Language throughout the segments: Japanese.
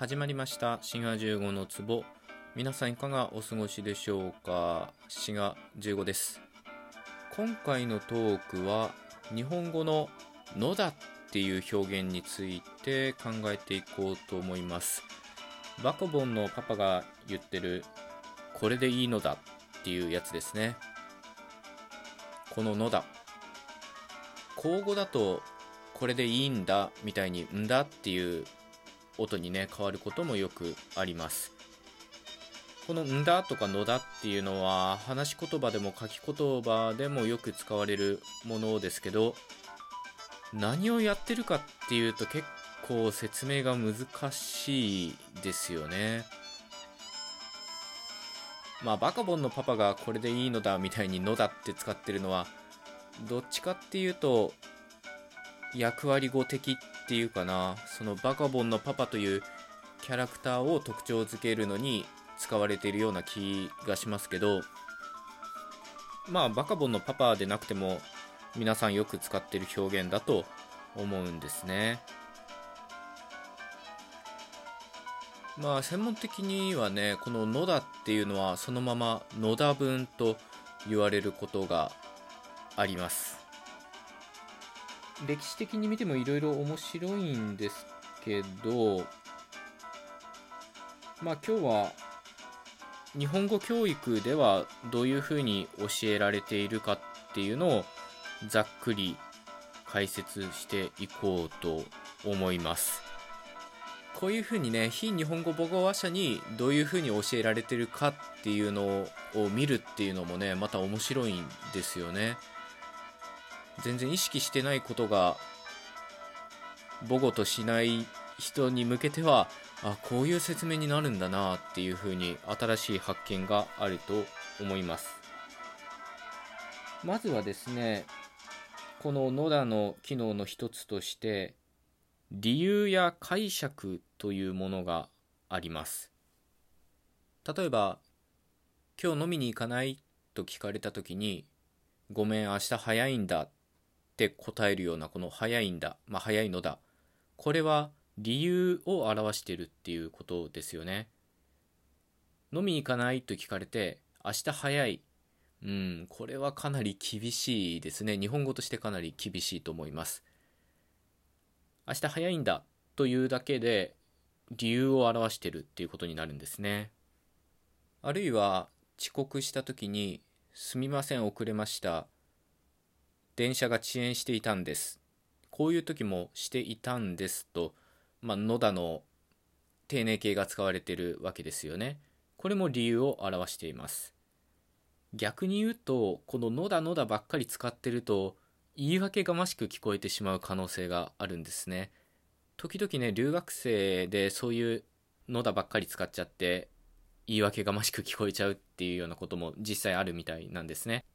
始まりました。滋賀15の壺。皆さんいかがお過ごしでしょうか？滋賀15です。今回のトークは日本語の「のだ」っていう表現について考えていこうと思います。バカボンのパパが言ってる「これでいいのだ」っていうやつですね。この「のだ」口語だとこれでいいんだみたいにんだっていう音にね変わることもよくあります。このんだとかのだっていうのは話し言葉でも書き言葉でもよく使われるものですけど何をやってるかっていうと結構説明が難しいですよね。まあバカボンのパパがこれでいいのだみたいにのだって使ってるのはどっちかっていうと役割語的っていうかなそのバカボンのパパというキャラクターを特徴づけるのに使われているような気がしますけどまあバカボンのパパでなくても皆さんよく使ってる表現だと思うんですね。まあ専門的にはねこの「野田」っていうのはそのまま「野田文」と言われることがあります。歴史的に見てもいろいろ面白いんですけどまあ今日は日本語教育ではどういうふうに教えられているかっていうのをざっくり解説していこうと思います。こういうふうにね非日本語母語話者にどういうふうに教えられてるかっていうのを見るっていうのもねまた面白いんですよね。全然意識してないことが母語としない人に向けてはあこういう説明になるんだなっていうふうに新しい発見があると思いますまずはですねこの野田の機能の一つとして理由や解釈というものがあります例えば「今日飲みに行かない?」と聞かれた時に「ごめん明日早いんだ」って答えるようなこの早いんだ、まあ、早いのだ。これは理由を表してるっていうことですよね。飲みに行かないと聞かれて明日早い。うんこれはかなり厳しいですね。日本語としてかなり厳しいと思います。明日早いんだというだけで理由を表してるっていうことになるんですね。あるいは遅刻した時にすみません遅れました。電車が遅延していたんです。こういう時もしていたんですと、まあ、野田の丁寧形が使われているわけですよね。これも理由を表しています。逆に言うと、この野田野田ばっかり使ってると、言い訳がましく聞こえてしまう可能性があるんですね。時々ね、留学生でそういう野田ばっかり使っちゃって、言い訳がましく聞こえちゃうっていうようなことも実際あるみたいなんですね。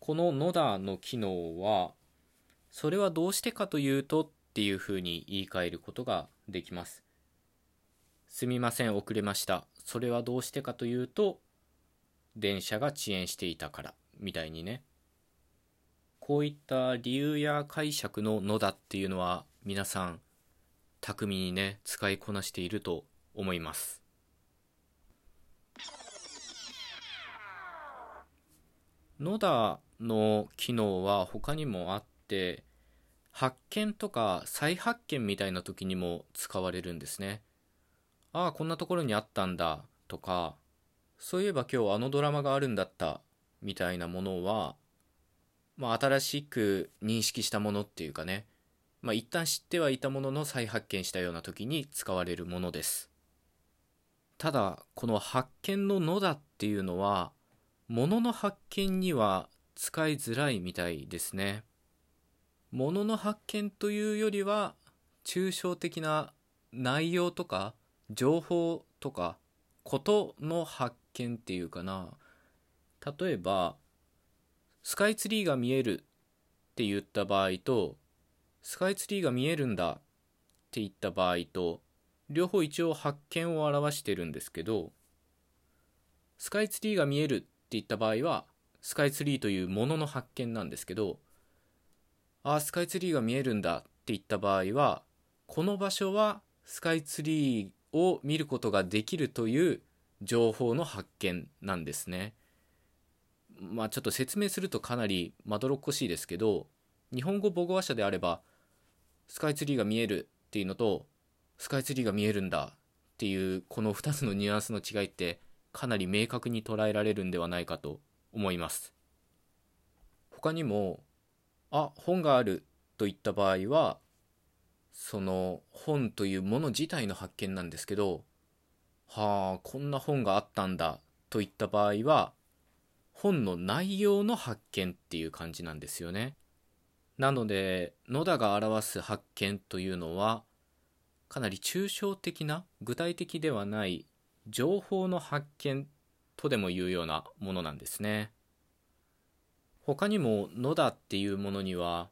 この野田の機能はそれはどうしてかというとっていうふうに言い換えることができます。すみません遅れました。それはどうしてかというと電車が遅延していたからみたいにね。こういった理由や解釈の野田っていうのは皆さん巧みにね使いこなしていると思います。野田の機能は他にもあって発見とか再発見みたいな時にも使われるんですね。ああこんなところにあったんだとかそういえば今日あのドラマがあるんだったみたいなものはまあ新しく認識したものっていうかねまあ一旦知ってはいたものの再発見したような時に使われるものです。ただこの発見の「の」だっていうのは物の発見には使いづらいみたいですね。物の発見というよりは抽象的な内容とか情報とかことの発見っていうかな例えばスカイツリーが見えるって言った場合とスカイツリーが見えるんだって言った場合と両方一応発見を表してるんですけどスカイツリーが見えるって言った場合はスカイツリーというものの発見なんですけどああスカイツリーが見えるんだって言った場合はこの場所はスカイツリーを見ることができるという情報の発見なんですね。まあちょっと説明するとかなりまどろっこしいですけど日本語母語話者であればスカイツリーが見えるっていうのとスカイツリーが見えるんだっていうこの2つのニュアンスの違いってかなり明確に捉えられるんではないかと思います。他にもあ本があるといった場合はその本というもの自体の発見なんですけどはあこんな本があったんだといった場合は本の内容の発見っていう感じなんですよね。なので野田が表す発見というのはかなり抽象的な具体的ではない情報の発見とでも言うようなものなんですね。他にも野田っていうものには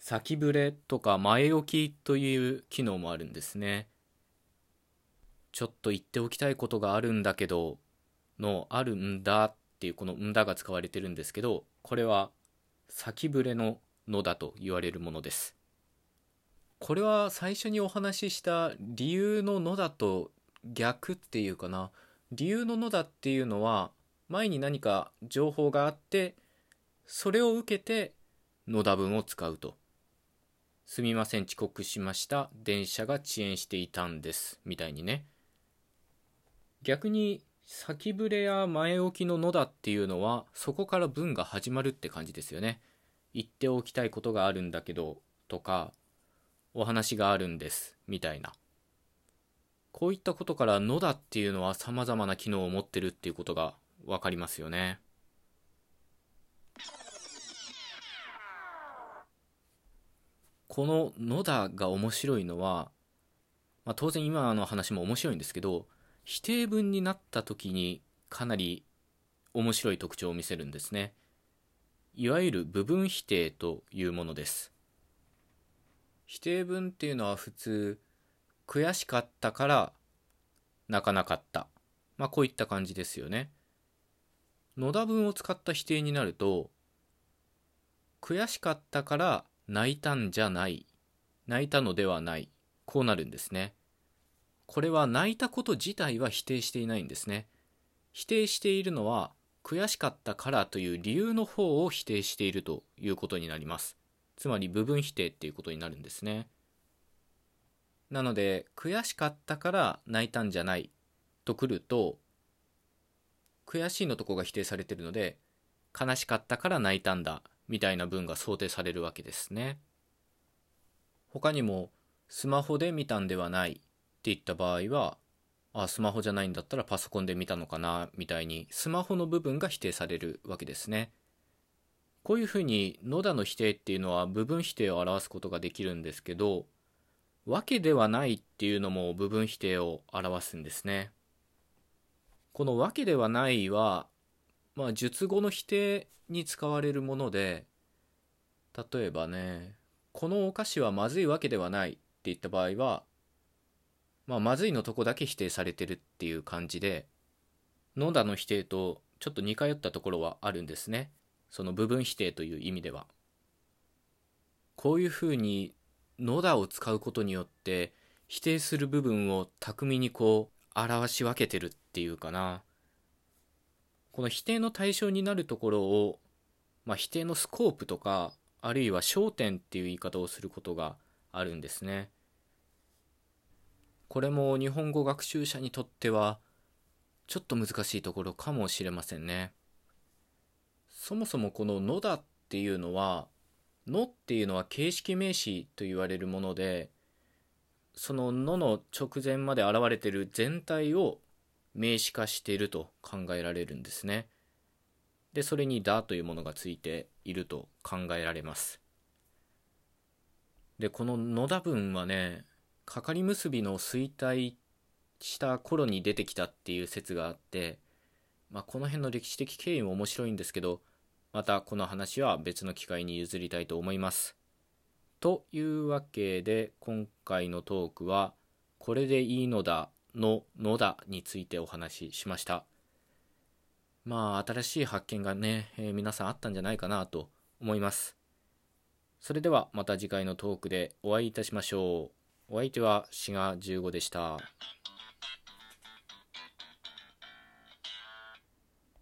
先触れとか前置きという機能もあるんですね。ちょっと言っておきたいことがあるんだけどのあるんだっていうこのんだが使われてるんですけどこれは先触れののだと言われるものです。これは最初にお話しした理由ののだと逆っていうかな。理由ののだっていうのは前に何か情報があってそれを受けて野田文を使うと。すみません遅刻しました。電車が遅延していたんです。みたいにね。逆に先触れや前置きののだっていうのはそこから文が始まるって感じですよね。言っておきたいことがあるんだけどとかお話があるんです。みたいな。こういったことからのだっていうのは様々な機能を持ってるっていうことが分かりますよね。この野田が面白いのは、まあ、当然今の話も面白いんですけど否定文になった時にかなり面白い特徴を見せるんですね。いわゆる部分否定というものです。否定文っていうのは普通悔しかったから泣かなかった。まあこういった感じですよね。野田文を使った否定になると悔しかったから泣いたんじゃない。泣いたのではない。こうなるんですね。これは泣いたこと自体は否定していないんですね。否定しているのは悔しかったからという理由の方を否定しているということになります。つまり部分否定っていうことになるんですね。なので悔しかったから泣いたんじゃないとくると悔しいのとこが否定されてるので悲しかったから泣いたんだみたいな文が想定されるわけですね。他にもスマホで見たんではないって言った場合はあスマホじゃないんだったらパソコンで見たのかなみたいにスマホの部分が否定されるわけですね。こういうふうに野田の否定っていうのは部分否定を表すことができるんですけどわけではないっていうのも部分否定を表すんですね。このわけではないはまあ述語の否定に使われるもので例えばねこのお菓子はまずいわけではないって言った場合はまあまずいのとこだけ否定されてるっていう感じで野田の否定とちょっと似通ったところはあるんですね。その部分否定という意味では。こういうふうに野田を使うことによって否定する部分を巧みにこう表し分けてるっていうかなこの否定の対象になるところを、まあ、否定のスコープとかあるいは焦点っていう言い方をすることがあるんですねこれも日本語学習者にとってはちょっと難しいところかもしれませんね。そもそもこの「の」だっていうのは「の」っていうのは形式名詞と言われるものでその「の」の直前まで現れてる全体を名詞化していると考えられるんですね。でそれに「だ」というものがついていると考えられます。でこの「のだ文」はねかかり結びの衰退した頃に出てきたっていう説があって、まあ、この辺の歴史的経緯も面白いんですけどまたこの話は別の機会に譲りたいと思います。というわけで今回のトークは「これでいいのだ」の「のだ」についてお話ししました。まあ新しい発見がね、えー、皆さんあったんじゃないかなと思います。それではまた次回のトークでお会いいたしましょう。お相手は滋賀15でした。